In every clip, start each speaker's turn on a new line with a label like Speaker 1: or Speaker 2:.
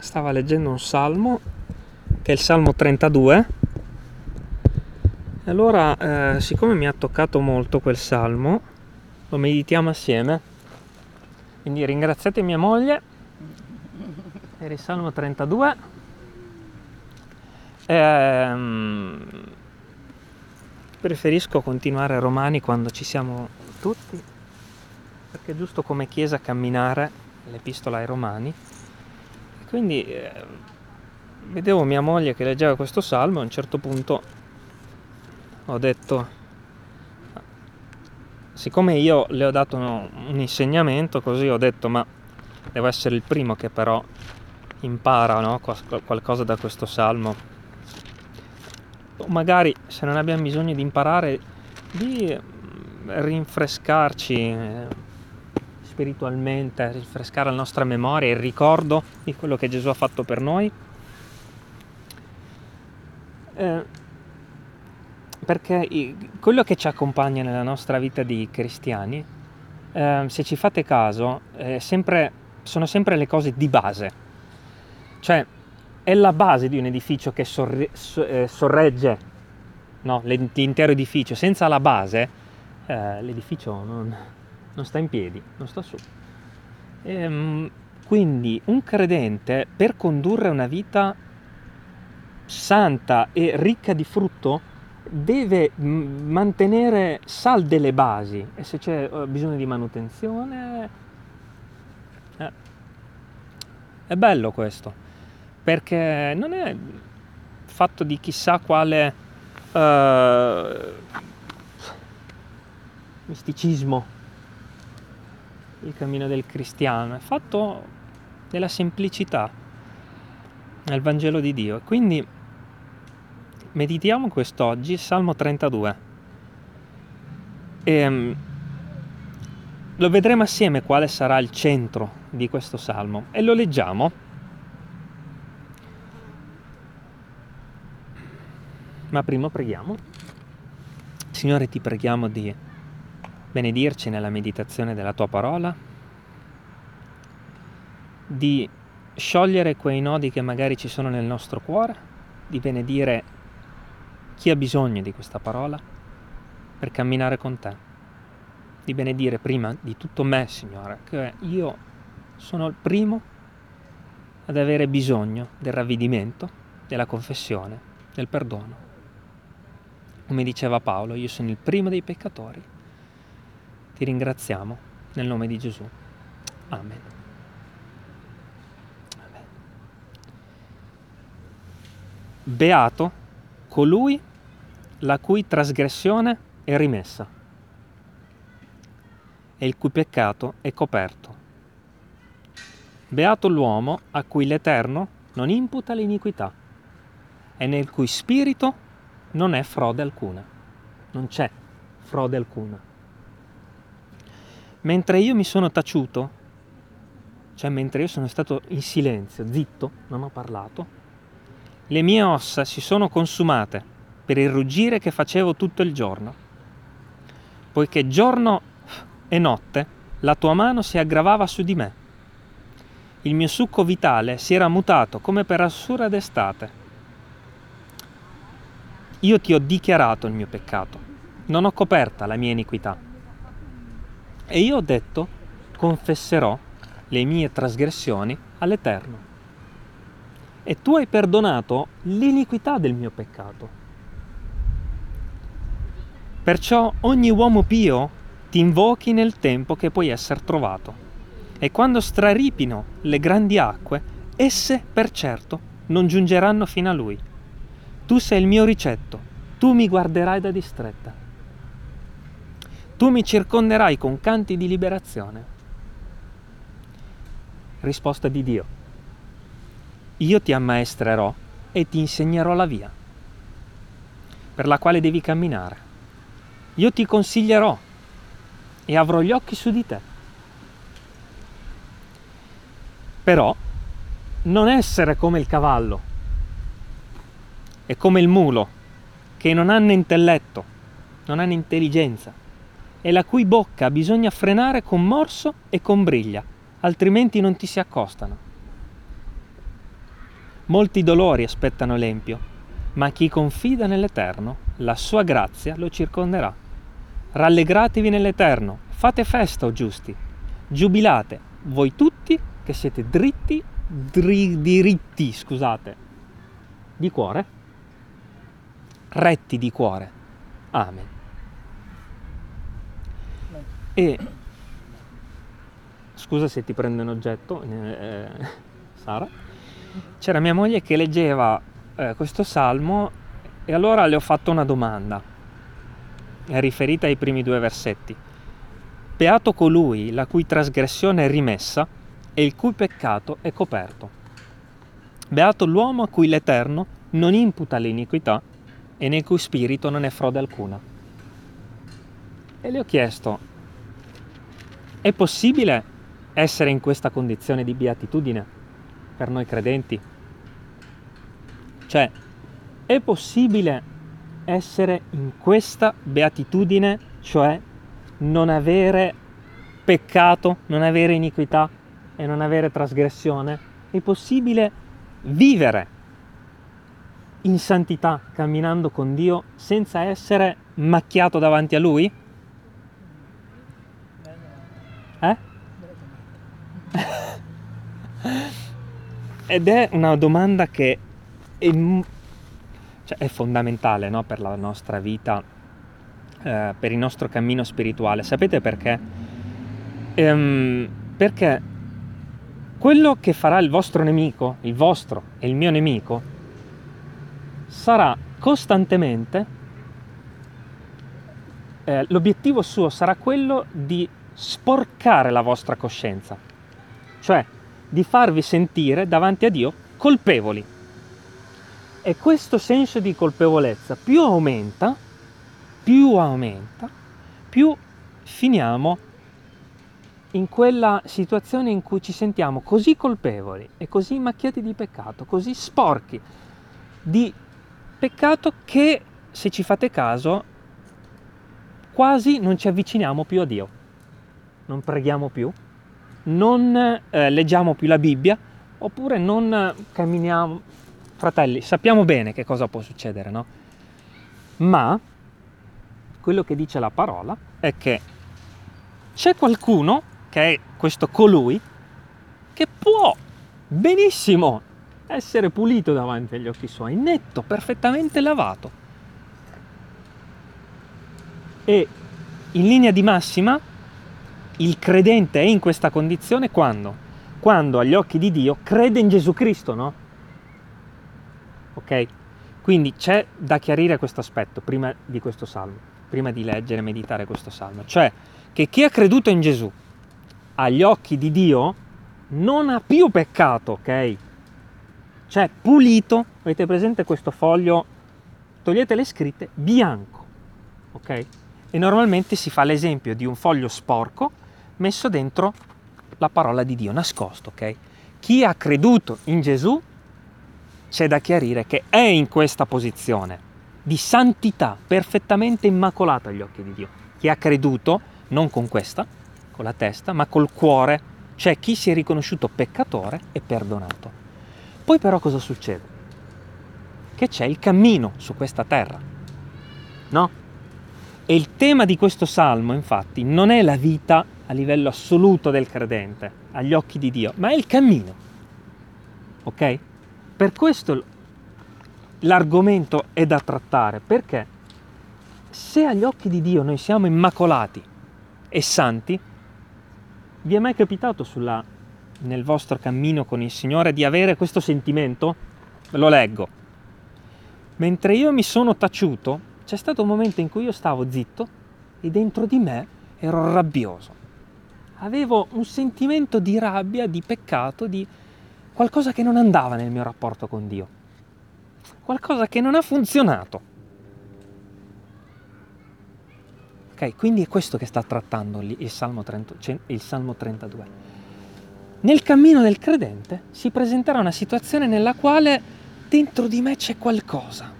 Speaker 1: stava leggendo un salmo, che è il Salmo 32. E allora, eh, siccome mi ha toccato molto quel salmo, lo meditiamo assieme. Quindi ringraziate mia moglie per il Salmo 32. Ehm, preferisco continuare a Romani quando ci siamo tutti, perché è giusto come Chiesa camminare l'epistola ai Romani quindi eh, vedevo mia moglie che leggeva questo salmo e a un certo punto ho detto, siccome io le ho dato un insegnamento così, ho detto ma devo essere il primo che però impara no, qualcosa da questo salmo. Magari se non abbiamo bisogno di imparare, di rinfrescarci spiritualmente, rinfrescare la nostra memoria, il ricordo di quello che Gesù ha fatto per noi. Eh, perché quello che ci accompagna nella nostra vita di cristiani, eh, se ci fate caso, sempre, sono sempre le cose di base. Cioè, è la base di un edificio che sorre, eh, sorregge no, l'intero edificio. Senza la base, eh, l'edificio non, non sta in piedi, non sta su. Ehm, quindi un credente per condurre una vita santa e ricca di frutto deve mantenere salde le basi. E se c'è uh, bisogno di manutenzione eh, è bello questo perché non è fatto di chissà quale uh, misticismo il cammino del cristiano, è fatto nella semplicità, nel Vangelo di Dio. Quindi meditiamo quest'oggi Salmo 32 e um, lo vedremo assieme quale sarà il centro di questo salmo e lo leggiamo. Ma prima preghiamo. Signore, ti preghiamo di benedirci nella meditazione della tua parola, di sciogliere quei nodi che magari ci sono nel nostro cuore, di benedire chi ha bisogno di questa parola per camminare con te, di benedire prima di tutto me, Signore, che io sono il primo ad avere bisogno del ravvedimento, della confessione, del perdono. Come diceva Paolo, io sono il primo dei peccatori ti ringraziamo nel nome di Gesù. Amen. Amen. Beato colui la cui trasgressione è rimessa e il cui peccato è coperto. Beato l'uomo a cui l'Eterno non imputa l'iniquità e nel cui spirito non è frode alcuna. Non c'è frode alcuna. Mentre io mi sono taciuto, cioè mentre io sono stato in silenzio, zitto, non ho parlato, le mie ossa si sono consumate per il ruggire che facevo tutto il giorno. Poiché giorno e notte la tua mano si aggravava su di me. Il mio succo vitale si era mutato come per assura d'estate. Io ti ho dichiarato il mio peccato, non ho coperta la mia iniquità. E io ho detto, confesserò le mie trasgressioni all'Eterno. E tu hai perdonato l'iniquità del mio peccato. Perciò ogni uomo pio ti invochi nel tempo che puoi essere trovato. E quando straripino le grandi acque, esse per certo non giungeranno fino a lui. Tu sei il mio ricetto, tu mi guarderai da distretta. Tu mi circonderai con canti di liberazione. Risposta di Dio. Io ti ammaestrerò e ti insegnerò la via per la quale devi camminare. Io ti consiglierò e avrò gli occhi su di te. Però non essere come il cavallo e come il mulo, che non hanno intelletto, non hanno intelligenza e la cui bocca bisogna frenare con morso e con briglia, altrimenti non ti si accostano. Molti dolori aspettano l'empio, ma chi confida nell'Eterno, la sua grazia lo circonderà. Rallegratevi nell'Eterno, fate festa, o giusti, giubilate, voi tutti che siete dritti, dri, diritti, scusate, di cuore, retti di cuore. Amen. E scusa se ti prendo un oggetto, eh, Sara. C'era mia moglie che leggeva eh, questo salmo e allora le ho fatto una domanda, è riferita ai primi due versetti. Beato colui la cui trasgressione è rimessa e il cui peccato è coperto. Beato l'uomo a cui l'Eterno non imputa l'iniquità e nel cui spirito non è frode alcuna. E le ho chiesto, è possibile essere in questa condizione di beatitudine per noi credenti? Cioè, è possibile essere in questa beatitudine, cioè non avere peccato, non avere iniquità e non avere trasgressione? È possibile vivere in santità camminando con Dio senza essere macchiato davanti a Lui? Eh? Ed è una domanda che è, cioè, è fondamentale no? per la nostra vita, eh, per il nostro cammino spirituale. Sapete perché? Ehm, perché quello che farà il vostro nemico, il vostro e il mio nemico, sarà costantemente, eh, l'obiettivo suo sarà quello di sporcare la vostra coscienza, cioè di farvi sentire davanti a Dio colpevoli. E questo senso di colpevolezza più aumenta, più aumenta, più finiamo in quella situazione in cui ci sentiamo così colpevoli e così macchiati di peccato, così sporchi di peccato che, se ci fate caso, quasi non ci avviciniamo più a Dio. Non preghiamo più, non eh, leggiamo più la Bibbia, oppure non camminiamo. Fratelli, sappiamo bene che cosa può succedere, no? Ma quello che dice la parola è che c'è qualcuno, che è questo colui, che può benissimo essere pulito davanti agli occhi suoi, netto, perfettamente lavato. E in linea di massima il credente è in questa condizione quando? Quando agli occhi di Dio crede in Gesù Cristo, no? Ok? Quindi c'è da chiarire questo aspetto prima di questo salmo, prima di leggere e meditare questo salmo, cioè che chi ha creduto in Gesù agli occhi di Dio non ha più peccato, ok? Cioè pulito, avete presente questo foglio, togliete le scritte, bianco, ok? E normalmente si fa l'esempio di un foglio sporco messo dentro la parola di Dio, nascosto, ok? Chi ha creduto in Gesù c'è da chiarire che è in questa posizione di santità perfettamente immacolata agli occhi di Dio. Chi ha creduto, non con questa, con la testa, ma col cuore, cioè chi si è riconosciuto peccatore e perdonato. Poi però cosa succede? Che c'è il cammino su questa terra, no? E il tema di questo salmo, infatti, non è la vita a livello assoluto del credente, agli occhi di Dio, ma è il cammino. Ok? Per questo l'argomento è da trattare, perché se agli occhi di Dio noi siamo immacolati e santi, vi è mai capitato sulla nel vostro cammino con il Signore di avere questo sentimento? Lo leggo. Mentre io mi sono taciuto, c'è stato un momento in cui io stavo zitto e dentro di me ero rabbioso. Avevo un sentimento di rabbia, di peccato, di qualcosa che non andava nel mio rapporto con Dio. Qualcosa che non ha funzionato. Ok, quindi è questo che sta trattando il Salmo, 30, il Salmo 32. Nel cammino del credente si presenterà una situazione nella quale dentro di me c'è qualcosa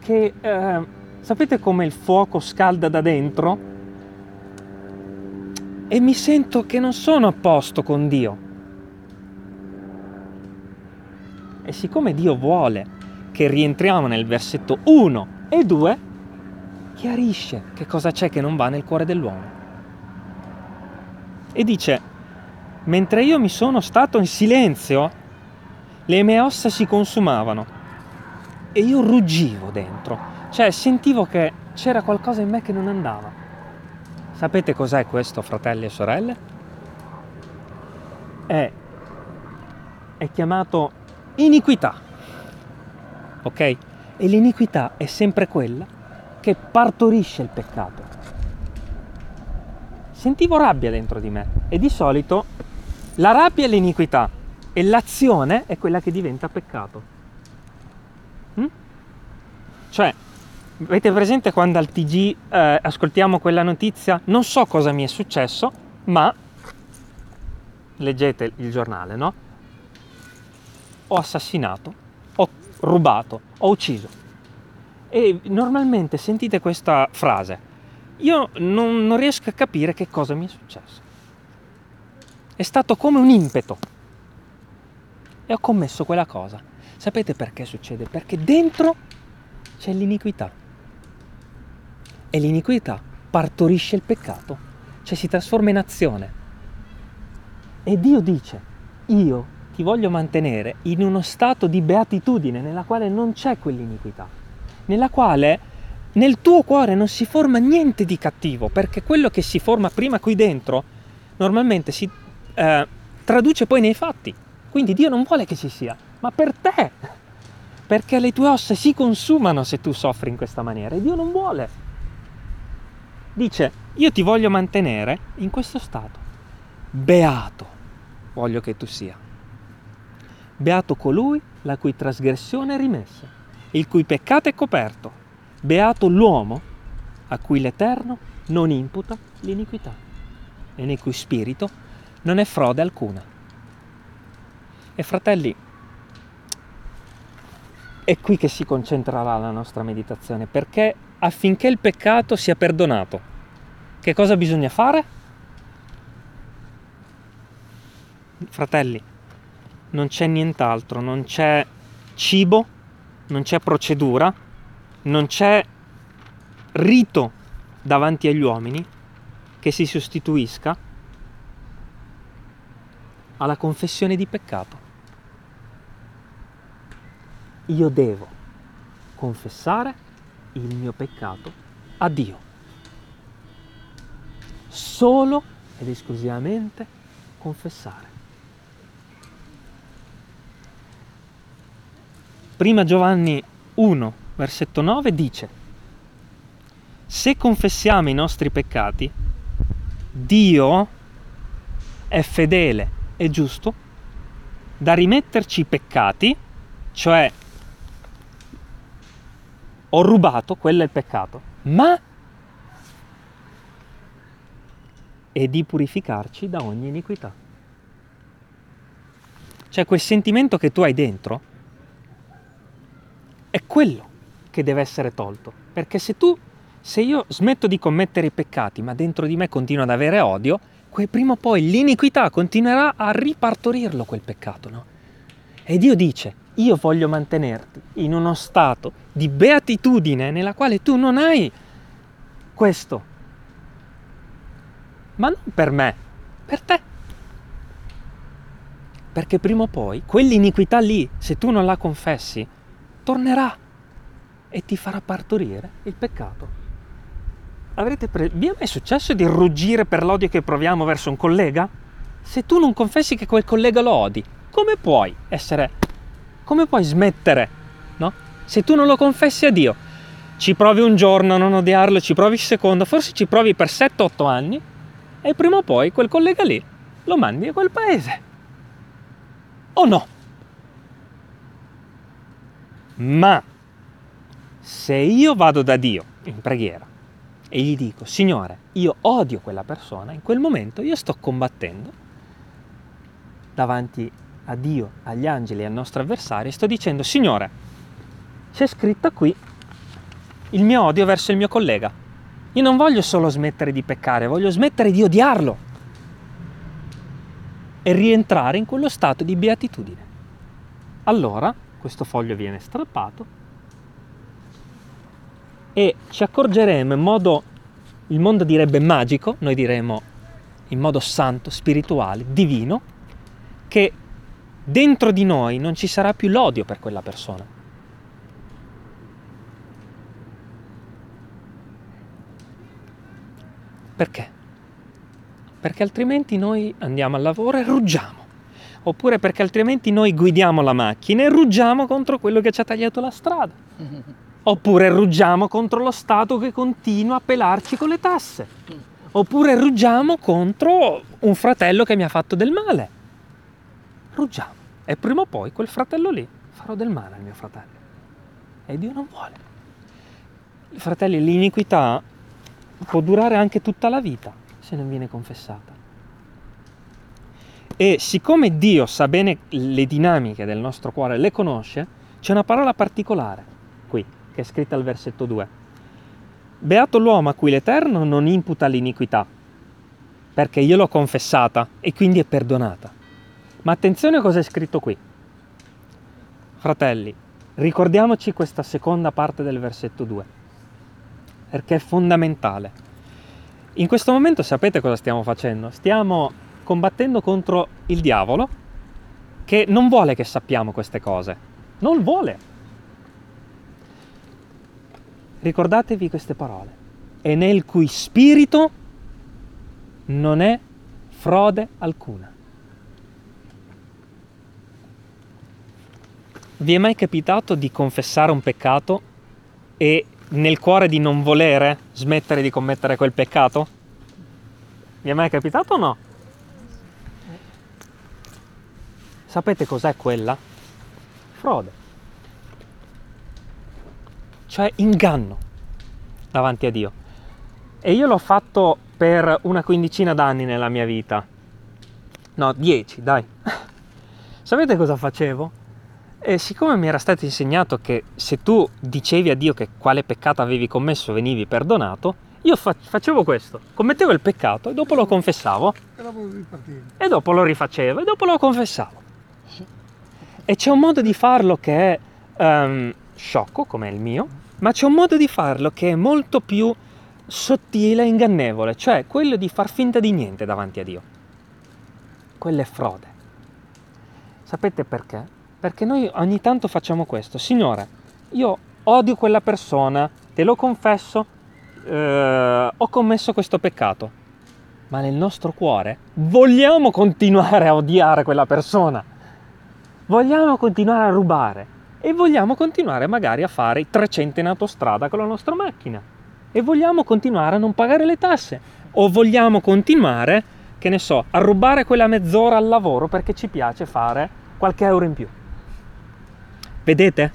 Speaker 1: che eh, sapete come il fuoco scalda da dentro e mi sento che non sono a posto con Dio. E siccome Dio vuole che rientriamo nel versetto 1 e 2, chiarisce che cosa c'è che non va nel cuore dell'uomo. E dice, mentre io mi sono stato in silenzio, le mie ossa si consumavano e io ruggivo dentro, cioè sentivo che c'era qualcosa in me che non andava. Sapete cos'è questo, fratelli e sorelle? È, è chiamato iniquità, ok? E l'iniquità è sempre quella che partorisce il peccato. Sentivo rabbia dentro di me e di solito la rabbia è l'iniquità e l'azione è quella che diventa peccato. Mm? Cioè, avete presente quando al TG eh, ascoltiamo quella notizia? Non so cosa mi è successo, ma leggete il giornale, no? Ho assassinato, ho rubato, ho ucciso. E normalmente sentite questa frase. Io non, non riesco a capire che cosa mi è successo. È stato come un impeto. E ho commesso quella cosa. Sapete perché succede? Perché dentro c'è l'iniquità. E l'iniquità partorisce il peccato, cioè si trasforma in azione. E Dio dice, io ti voglio mantenere in uno stato di beatitudine nella quale non c'è quell'iniquità, nella quale nel tuo cuore non si forma niente di cattivo, perché quello che si forma prima qui dentro normalmente si eh, traduce poi nei fatti. Quindi Dio non vuole che ci sia, ma per te, perché le tue ossa si consumano se tu soffri in questa maniera e Dio non vuole. Dice, io ti voglio mantenere in questo stato. Beato voglio che tu sia. Beato colui la cui trasgressione è rimessa, il cui peccato è coperto. Beato l'uomo a cui l'Eterno non imputa l'iniquità e nel cui spirito non è frode alcuna. E fratelli, è qui che si concentrerà la nostra meditazione, perché affinché il peccato sia perdonato, che cosa bisogna fare? Fratelli, non c'è nient'altro, non c'è cibo, non c'è procedura, non c'è rito davanti agli uomini che si sostituisca alla confessione di peccato io devo confessare il mio peccato a Dio. Solo ed esclusivamente confessare. Prima Giovanni 1, versetto 9 dice, se confessiamo i nostri peccati, Dio è fedele e giusto da rimetterci i peccati, cioè ho rubato, quello è il peccato, ma e di purificarci da ogni iniquità. Cioè quel sentimento che tu hai dentro è quello che deve essere tolto, perché se tu, se io smetto di commettere i peccati, ma dentro di me continuo ad avere odio, quel prima o poi l'iniquità continuerà a ripartorirlo quel peccato, no? E Dio dice, io voglio mantenerti in uno stato di beatitudine nella quale tu non hai questo. Ma non per me, per te. Perché prima o poi quell'iniquità lì, se tu non la confessi, tornerà e ti farà partorire il peccato. Avrete pre- Vi è mai successo di ruggire per l'odio che proviamo verso un collega? Se tu non confessi che quel collega lo odi, come puoi essere come puoi smettere? No? Se tu non lo confessi a Dio, ci provi un giorno a non odiarlo, ci provi il secondo, forse ci provi per 7-8 anni e prima o poi quel collega lì lo mandi a quel paese. O no? Ma se io vado da Dio in preghiera e gli dico, Signore, io odio quella persona, in quel momento io sto combattendo davanti a Dio, agli angeli e al nostro avversario, sto dicendo, Signore, c'è scritto qui il mio odio verso il mio collega. Io non voglio solo smettere di peccare, voglio smettere di odiarlo e rientrare in quello stato di beatitudine. allora questo foglio viene strappato e ci accorgeremo in modo, il mondo direbbe magico, noi diremo in modo santo, spirituale, divino, che dentro di noi non ci sarà più l'odio per quella persona. Perché? Perché altrimenti noi andiamo al lavoro e ruggiamo. Oppure perché altrimenti noi guidiamo la macchina e ruggiamo contro quello che ci ha tagliato la strada. Oppure ruggiamo contro lo Stato che continua a pelarci con le tasse. Oppure ruggiamo contro un fratello che mi ha fatto del male. Ruggiamo. E prima o poi quel fratello lì farò del male al mio fratello. E Dio non vuole. Fratelli, l'iniquità può durare anche tutta la vita se non viene confessata. E siccome Dio sa bene le dinamiche del nostro cuore, le conosce, c'è una parola particolare qui, che è scritta al versetto 2. Beato l'uomo a cui l'Eterno non imputa l'iniquità, perché io l'ho confessata e quindi è perdonata. Ma attenzione a cosa è scritto qui. Fratelli, ricordiamoci questa seconda parte del versetto 2, perché è fondamentale. In questo momento sapete cosa stiamo facendo? Stiamo combattendo contro il diavolo che non vuole che sappiamo queste cose. Non vuole. ricordatevi queste parole, e nel cui spirito non è frode alcuna. Vi è mai capitato di confessare un peccato e nel cuore di non volere smettere di commettere quel peccato? Vi è mai capitato o no? Sapete cos'è quella? Frode cioè inganno davanti a Dio. E io l'ho fatto per una quindicina d'anni nella mia vita. No, dieci, dai. Sapete cosa facevo? E siccome mi era stato insegnato che se tu dicevi a Dio che quale peccato avevi commesso venivi perdonato, io fa- facevo questo, commettevo il peccato e dopo lo confessavo. E dopo lo rifacevo e dopo lo confessavo. E c'è un modo di farlo che è um, sciocco, come il mio, ma c'è un modo di farlo che è molto più sottile e ingannevole, cioè quello di far finta di niente davanti a Dio. Quella è frode. Sapete perché? Perché noi ogni tanto facciamo questo. Signore, io odio quella persona, te lo confesso, eh, ho commesso questo peccato. Ma nel nostro cuore vogliamo continuare a odiare quella persona. Vogliamo continuare a rubare e vogliamo continuare magari a fare i 300 in autostrada con la nostra macchina e vogliamo continuare a non pagare le tasse o vogliamo continuare, che ne so, a rubare quella mezz'ora al lavoro perché ci piace fare qualche euro in più. Vedete?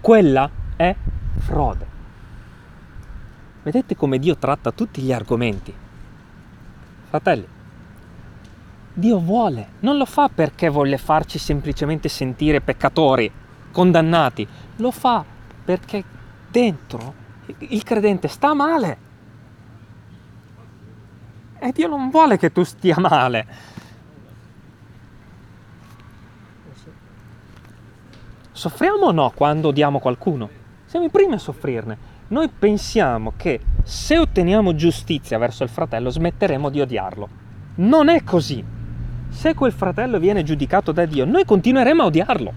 Speaker 1: Quella è frode. Vedete come Dio tratta tutti gli argomenti. Fratelli, Dio vuole, non lo fa perché vuole farci semplicemente sentire peccatori condannati, lo fa perché dentro il credente sta male. E Dio non vuole che tu stia male. Soffriamo o no quando odiamo qualcuno? Siamo i primi a soffrirne. Noi pensiamo che se otteniamo giustizia verso il fratello smetteremo di odiarlo. Non è così. Se quel fratello viene giudicato da Dio, noi continueremo a odiarlo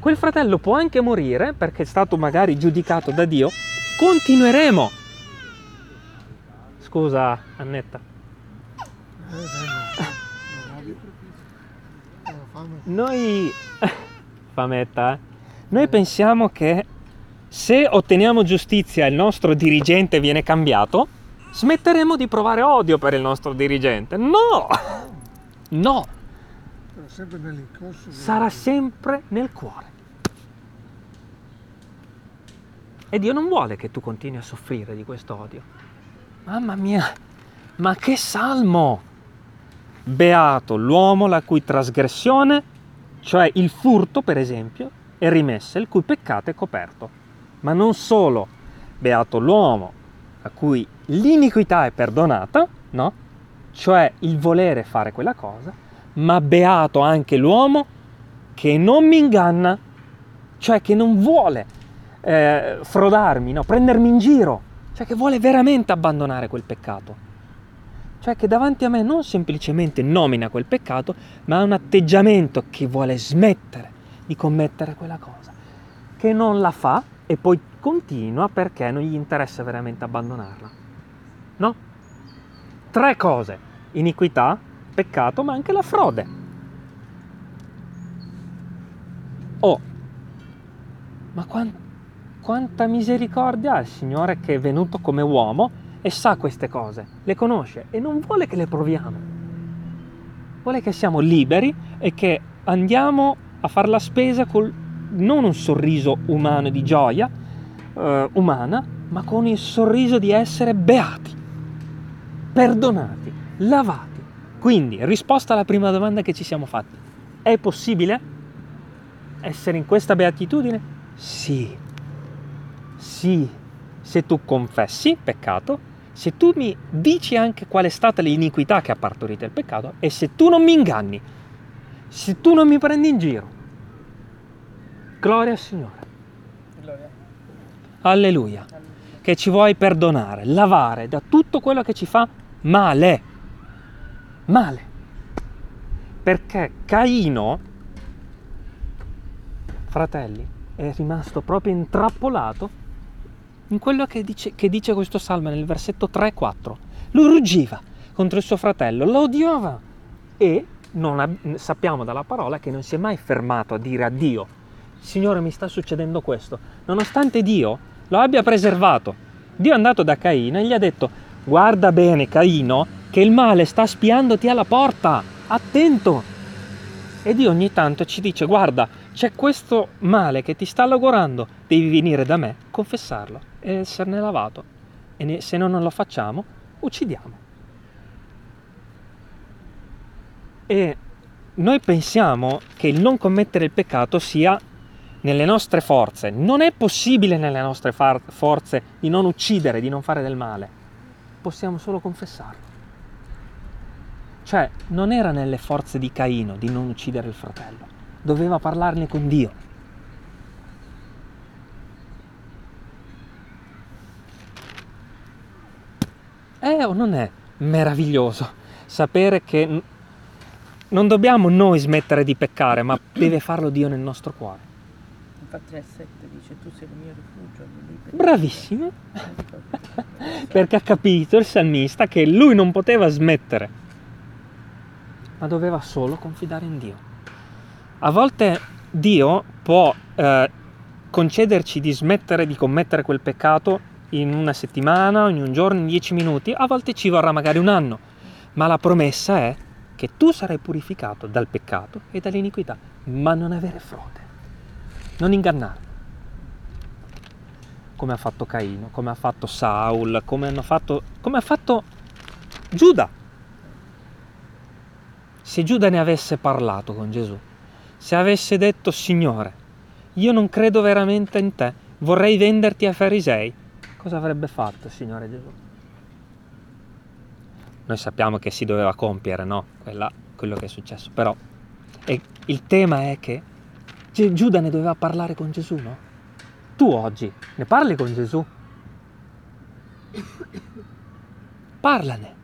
Speaker 1: quel fratello può anche morire perché è stato magari giudicato da Dio, continueremo. Scusa, Annetta. Noi, fametta, eh? Noi pensiamo che se otteniamo giustizia e il nostro dirigente viene cambiato, smetteremo di provare odio per il nostro dirigente. No! No! Sarà sempre nel cuore. E Dio non vuole che tu continui a soffrire di questo odio. Mamma mia, ma che salmo! Beato l'uomo la cui trasgressione, cioè il furto per esempio, è rimessa, il cui peccato è coperto. Ma non solo, beato l'uomo a cui l'iniquità è perdonata, no? Cioè il volere fare quella cosa, ma beato anche l'uomo che non mi inganna, cioè che non vuole eh, frodarmi, no? prendermi in giro, cioè che vuole veramente abbandonare quel peccato. Cioè che davanti a me non semplicemente nomina quel peccato, ma ha un atteggiamento che vuole smettere di commettere quella cosa, che non la fa e poi continua perché non gli interessa veramente abbandonarla. No? Tre cose, iniquità, peccato, ma anche la frode. Oh, ma quant- quanta misericordia ha il Signore che è venuto come uomo e sa queste cose, le conosce e non vuole che le proviamo. Vuole che siamo liberi e che andiamo a fare la spesa con non un sorriso umano di gioia, eh, umana, ma con il sorriso di essere beati, perdonati, lavati. Quindi, risposta alla prima domanda che ci siamo fatti, è possibile essere in questa beatitudine? Sì, sì, se tu confessi peccato, se tu mi dici anche qual è stata l'iniquità che ha partorito il peccato e se tu non mi inganni, se tu non mi prendi in giro. Gloria al Signore. Gloria. Alleluia. Alleluia. Che ci vuoi perdonare, lavare da tutto quello che ci fa male. Male. Perché Caino, fratelli, è rimasto proprio intrappolato in quello che dice, che dice questo salmo nel versetto 3 e 4. Lui ruggiva contro il suo fratello, lo odiava e ha, sappiamo dalla parola che non si è mai fermato a dire a Dio, Signore mi sta succedendo questo, nonostante Dio lo abbia preservato. Dio è andato da Caino e gli ha detto, guarda bene Caino, che il male sta spiandoti alla porta, attento. E Dio ogni tanto ci dice, guarda, c'è questo male che ti sta logorando, devi venire da me, confessarlo e esserne lavato. E se non lo facciamo, uccidiamo. E noi pensiamo che il non commettere il peccato sia nelle nostre forze. Non è possibile nelle nostre far- forze di non uccidere, di non fare del male. Possiamo solo confessarlo. Cioè, non era nelle forze di Caino di non uccidere il fratello, doveva parlarne con Dio. È o non è meraviglioso sapere che non dobbiamo noi smettere di peccare, ma deve farlo Dio nel nostro cuore.
Speaker 2: Infatti nel 7 dice tu sei il mio rifugio.
Speaker 1: Bravissimo, perché ha capito il salmista che lui non poteva smettere, ma doveva solo confidare in Dio. A volte Dio può eh, concederci di smettere di commettere quel peccato in una settimana, in un giorno, in dieci minuti, a volte ci vorrà magari un anno, ma la promessa è che tu sarai purificato dal peccato e dall'iniquità, ma non avere frode, non ingannare. Come ha fatto Caino, come ha fatto Saul, come, fatto, come ha fatto Giuda. Se Giuda ne avesse parlato con Gesù, se avesse detto Signore, io non credo veramente in te, vorrei venderti ai farisei, cosa avrebbe fatto il Signore Gesù? Noi sappiamo che si doveva compiere, no? Quella, quello che è successo, però il tema è che Giuda ne doveva parlare con Gesù, no? Tu oggi ne parli con Gesù? Parlane.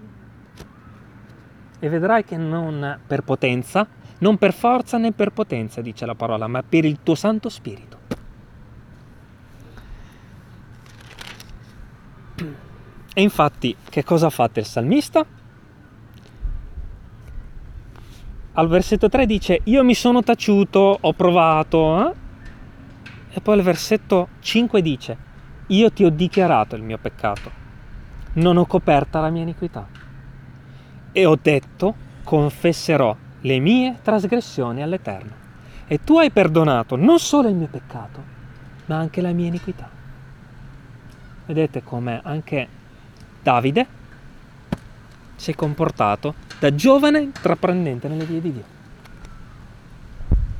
Speaker 1: E vedrai che non per potenza, non per forza né per potenza, dice la parola, ma per il tuo Santo Spirito. E infatti che cosa ha fatto il salmista? Al versetto 3 dice io mi sono taciuto, ho provato, eh? e poi al versetto 5 dice io ti ho dichiarato il mio peccato, non ho coperta la mia iniquità e ho detto confesserò le mie trasgressioni all'Eterno e tu hai perdonato non solo il mio peccato ma anche la mia iniquità. Vedete come anche Davide si è comportato da giovane intraprendente nelle vie di Dio.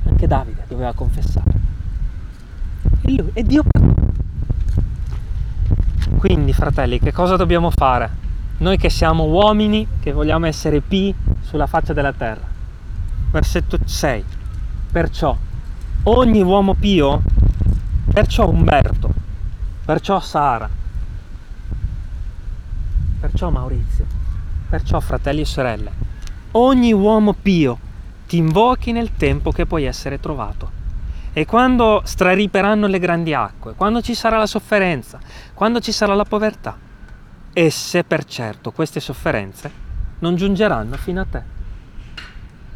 Speaker 1: Anche Davide doveva confessare. E, lui, e Dio perdona. Quindi, fratelli, che cosa dobbiamo fare? Noi che siamo uomini, che vogliamo essere P sulla faccia della terra. versetto 6. Perciò ogni uomo pio, perciò Umberto, perciò Sara, perciò Maurizio, perciò fratelli e sorelle, ogni uomo pio ti invochi nel tempo che puoi essere trovato. E quando strariperanno le grandi acque, quando ci sarà la sofferenza, quando ci sarà la povertà, esse per certo queste sofferenze non giungeranno fino a te.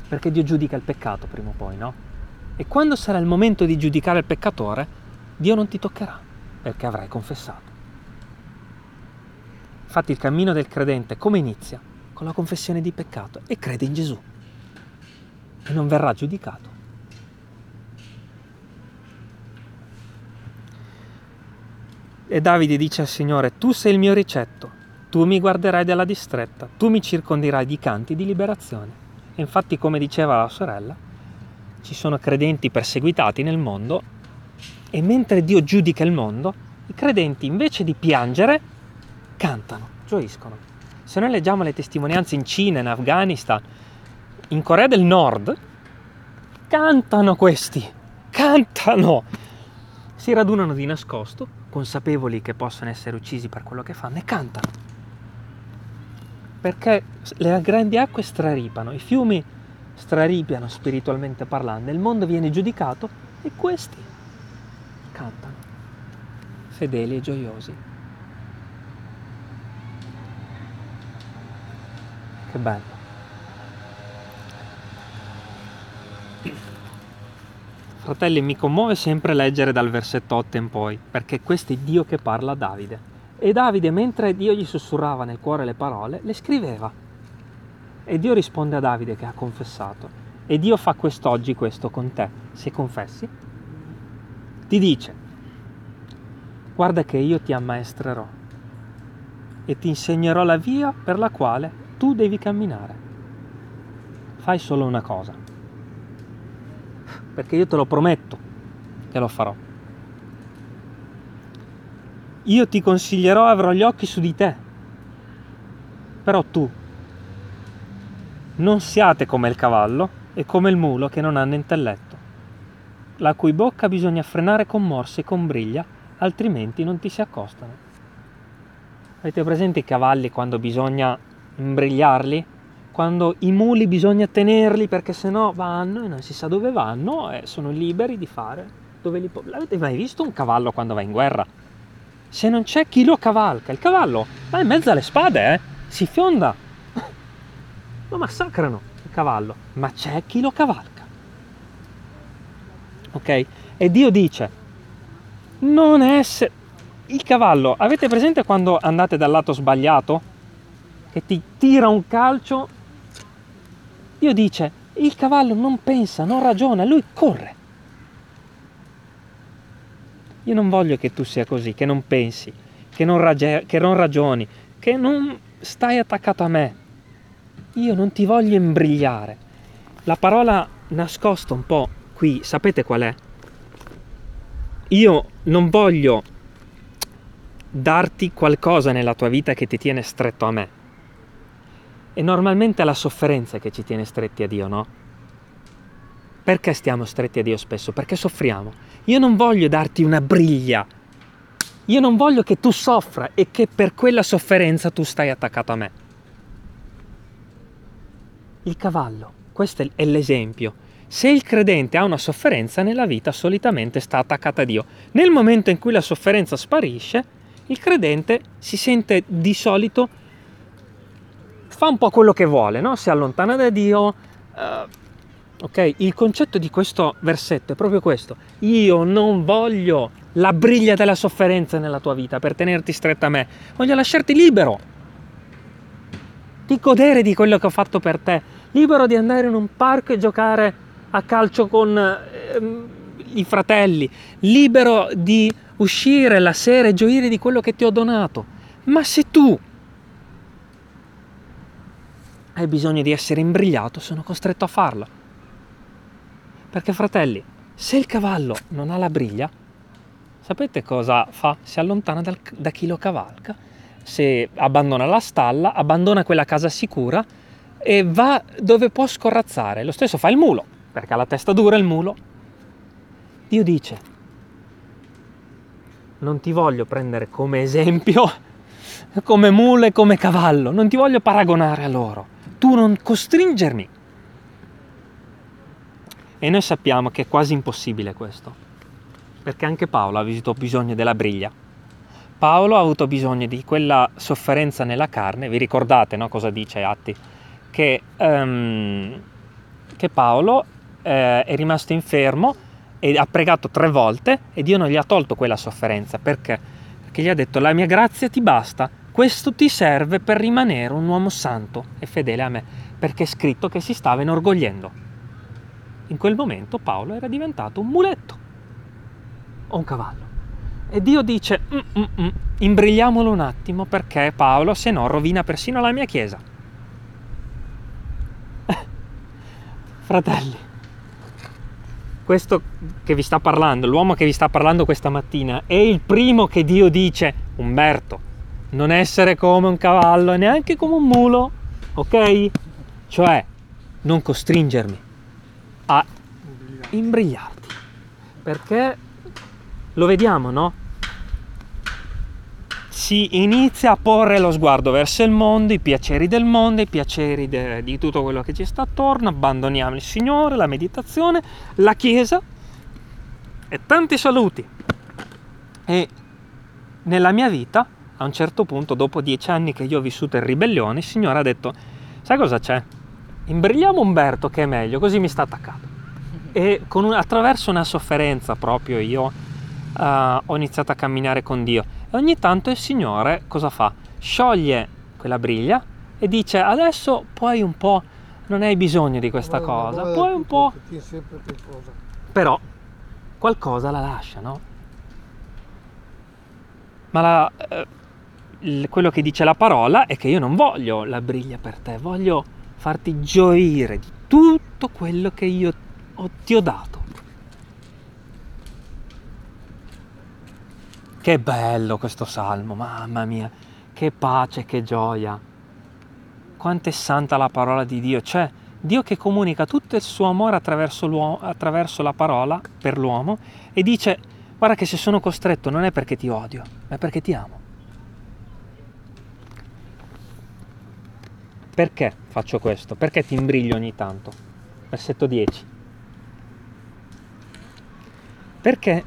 Speaker 1: Perché Dio giudica il peccato prima o poi, no? E quando sarà il momento di giudicare il peccatore, Dio non ti toccherà, perché avrai confessato. Infatti il cammino del credente come inizia? Con la confessione di peccato e crede in Gesù e non verrà giudicato. E Davide dice al Signore, tu sei il mio ricetto, tu mi guarderai dalla distretta, tu mi circonderai di canti di liberazione. E infatti, come diceva la sorella, ci sono credenti perseguitati nel mondo e mentre Dio giudica il mondo, i credenti invece di piangere cantano, gioiscono. Se noi leggiamo le testimonianze in Cina, in Afghanistan, in Corea del Nord, cantano questi, cantano. Si radunano di nascosto, consapevoli che possono essere uccisi per quello che fanno, e cantano. Perché le grandi acque straripano, i fiumi straripiano spiritualmente parlando, il mondo viene giudicato e questi cantano, fedeli e gioiosi. Che bello. Fratelli, mi commuove sempre leggere dal versetto 8 in poi, perché questo è Dio che parla a Davide. E Davide, mentre Dio gli sussurrava nel cuore le parole, le scriveva. E Dio risponde a Davide che ha confessato. E Dio fa quest'oggi questo con te, se confessi. Ti dice, guarda che io ti ammaestrerò e ti insegnerò la via per la quale tu devi camminare. Fai solo una cosa perché io te lo prometto che lo farò. Io ti consiglierò, avrò gli occhi su di te, però tu non siate come il cavallo e come il mulo che non hanno intelletto, la cui bocca bisogna frenare con morse e con briglia, altrimenti non ti si accostano. Avete presente i cavalli quando bisogna imbrigliarli? quando i muli bisogna tenerli perché sennò vanno e non si sa dove vanno e sono liberi di fare dove li po- L'avete mai visto un cavallo quando va in guerra? Se non c'è chi lo cavalca, il cavallo va in mezzo alle spade, eh? si fionda, lo massacrano il cavallo, ma c'è chi lo cavalca. Ok? E Dio dice, non essere... Il cavallo, avete presente quando andate dal lato sbagliato? Che ti tira un calcio Dio dice, il cavallo non pensa, non ragiona, lui corre. Io non voglio che tu sia così, che non pensi, che non, rage- che non ragioni, che non stai attaccato a me. Io non ti voglio imbrigliare. La parola nascosta un po' qui, sapete qual è? Io non voglio darti qualcosa nella tua vita che ti tiene stretto a me. E normalmente è la sofferenza che ci tiene stretti a Dio, no? Perché stiamo stretti a Dio spesso? Perché soffriamo. Io non voglio darti una briglia. Io non voglio che tu soffra e che per quella sofferenza tu stai attaccato a me. Il cavallo, questo è l'esempio. Se il credente ha una sofferenza nella vita, solitamente sta attaccato a Dio. Nel momento in cui la sofferenza sparisce, il credente si sente di solito fa un po' quello che vuole, no? si allontana da Dio. Uh, ok, il concetto di questo versetto è proprio questo. Io non voglio la briglia della sofferenza nella tua vita per tenerti stretta a me, voglio lasciarti libero di godere di quello che ho fatto per te, libero di andare in un parco e giocare a calcio con eh, i fratelli, libero di uscire la sera e gioire di quello che ti ho donato. Ma se tu hai bisogno di essere imbrigliato, sono costretto a farlo. Perché fratelli, se il cavallo non ha la briglia, sapete cosa fa? Si allontana dal, da chi lo cavalca, se abbandona la stalla, abbandona quella casa sicura, e va dove può scorrazzare. Lo stesso fa il mulo, perché ha la testa dura il mulo. Dio dice, non ti voglio prendere come esempio, come mulo e come cavallo, non ti voglio paragonare a loro. Tu non costringermi. E noi sappiamo che è quasi impossibile questo, perché anche Paolo ha avuto bisogno della briglia. Paolo ha avuto bisogno di quella sofferenza nella carne, vi ricordate no, cosa dice Atti? Che, um, che Paolo eh, è rimasto infermo e ha pregato tre volte e Dio non gli ha tolto quella sofferenza. Perché? Perché gli ha detto la mia grazia ti basta, questo ti serve per rimanere un uomo santo e fedele a me, perché è scritto che si stava inorgogliendo. In quel momento Paolo era diventato un muletto o un cavallo. E Dio dice, mm, mm, mm, imbrigliamolo un attimo perché Paolo se no rovina persino la mia chiesa. Fratelli, questo che vi sta parlando, l'uomo che vi sta parlando questa mattina, è il primo che Dio dice, Umberto, non essere come un cavallo e neanche come un mulo, ok? Cioè, non costringermi a imbrigliarti. Perché lo vediamo, no? si inizia a porre lo sguardo verso il mondo, i piaceri del mondo, i piaceri de, di tutto quello che ci sta attorno, abbandoniamo il Signore, la meditazione, la Chiesa e tanti saluti. E nella mia vita, a un certo punto, dopo dieci anni che io ho vissuto in ribellione, il Signore ha detto, sai cosa c'è? Imbrigliamo Umberto che è meglio, così mi sta attaccato. E un, attraverso una sofferenza proprio io uh, ho iniziato a camminare con Dio e ogni tanto il Signore cosa fa? Scioglie quella briglia e dice adesso puoi un po', non hai bisogno di questa
Speaker 3: Vabbè,
Speaker 1: cosa,
Speaker 3: vabbè,
Speaker 1: puoi un po'... Però qualcosa la lascia, no? Ma la, eh, quello che dice la parola è che io non voglio la briglia per te, voglio farti gioire di tutto quello che io ho- ti ho dato. Che bello questo salmo, mamma mia, che pace, che gioia. Quanto è santa la parola di Dio, cioè Dio che comunica tutto il suo amore attraverso, attraverso la parola per l'uomo e dice guarda che se sono costretto non è perché ti odio, ma è perché ti amo. Perché faccio questo? Perché ti imbriglio ogni tanto? Versetto 10. Perché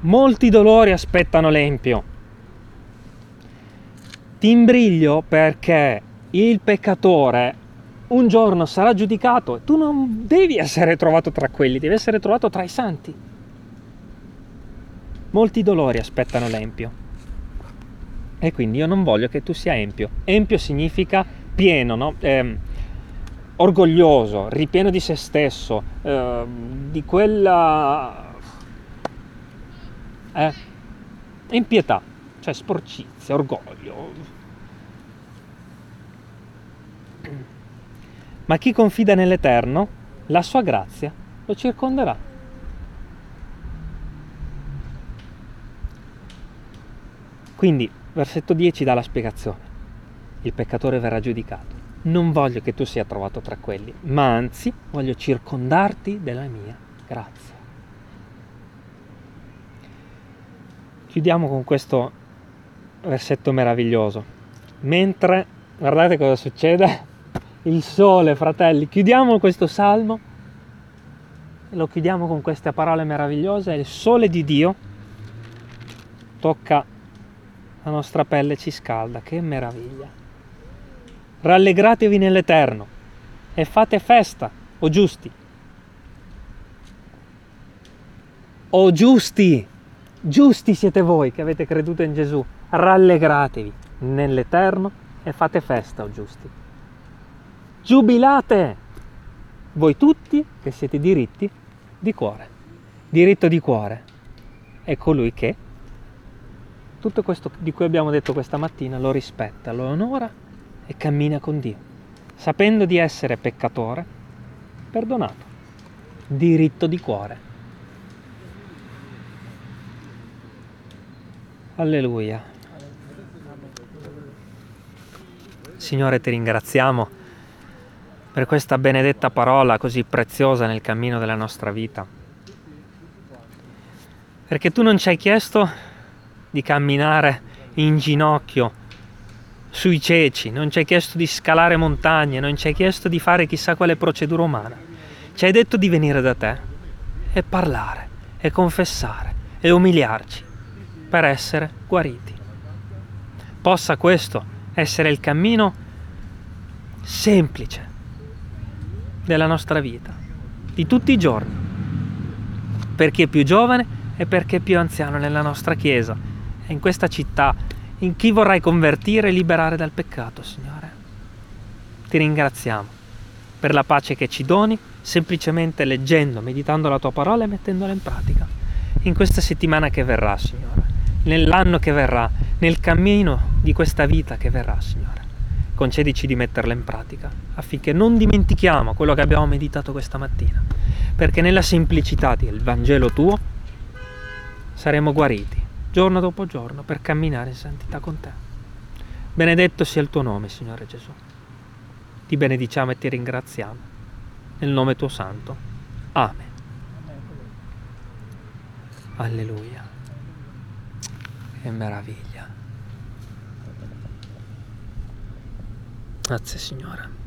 Speaker 1: molti dolori aspettano l'empio. Ti imbriglio perché il peccatore un giorno sarà giudicato e tu non devi essere trovato tra quelli, devi essere trovato tra i santi. Molti dolori aspettano l'empio. E quindi io non voglio che tu sia empio. Empio significa pieno, no? Ehm, orgoglioso, ripieno di se stesso, ehm, di quella eh? impietà, cioè sporcizia, orgoglio. Ma chi confida nell'Eterno, la sua grazia lo circonderà. Quindi, versetto 10 dà la spiegazione. Il peccatore verrà giudicato. Non voglio che tu sia trovato tra quelli, ma anzi voglio circondarti della mia grazia. Chiudiamo con questo versetto meraviglioso. Mentre, guardate cosa succede, il sole, fratelli, chiudiamo questo salmo, lo chiudiamo con queste parole meravigliose, il sole di Dio tocca la nostra pelle e ci scalda, che meraviglia. Rallegratevi nell'Eterno e fate festa, o giusti. O giusti, giusti siete voi che avete creduto in Gesù, rallegratevi nell'Eterno e fate festa, o giusti. Giubilate voi tutti che siete diritti di cuore. Diritto di cuore è colui che tutto questo di cui abbiamo detto questa mattina lo rispetta, lo onora e cammina con Dio, sapendo di essere peccatore, perdonato, diritto di cuore. Alleluia. Signore, ti ringraziamo per questa benedetta parola così preziosa nel cammino della nostra vita. Perché tu non ci hai chiesto di camminare in ginocchio sui ceci, non ci hai chiesto di scalare montagne, non ci hai chiesto di fare chissà quale procedura umana. Ci hai detto di venire da te e parlare e confessare e umiliarci per essere guariti. Possa questo essere il cammino semplice della nostra vita, di tutti i giorni, per chi è più giovane e per chi è più anziano nella nostra Chiesa e in questa città, in chi vorrai convertire e liberare dal peccato, Signore. Ti ringraziamo per la pace che ci doni semplicemente leggendo, meditando la tua parola e mettendola in pratica. In questa settimana che verrà, Signore, nell'anno che verrà, nel cammino di questa vita che verrà, Signore. Concedici di metterla in pratica affinché non dimentichiamo quello che abbiamo meditato questa mattina, perché nella semplicità del Vangelo tuo saremo guariti giorno dopo giorno per camminare in santità con te. Benedetto sia il tuo nome, Signore Gesù. Ti benediciamo e ti ringraziamo. Nel nome tuo santo. Amen. Alleluia. Che meraviglia. Grazie Signore.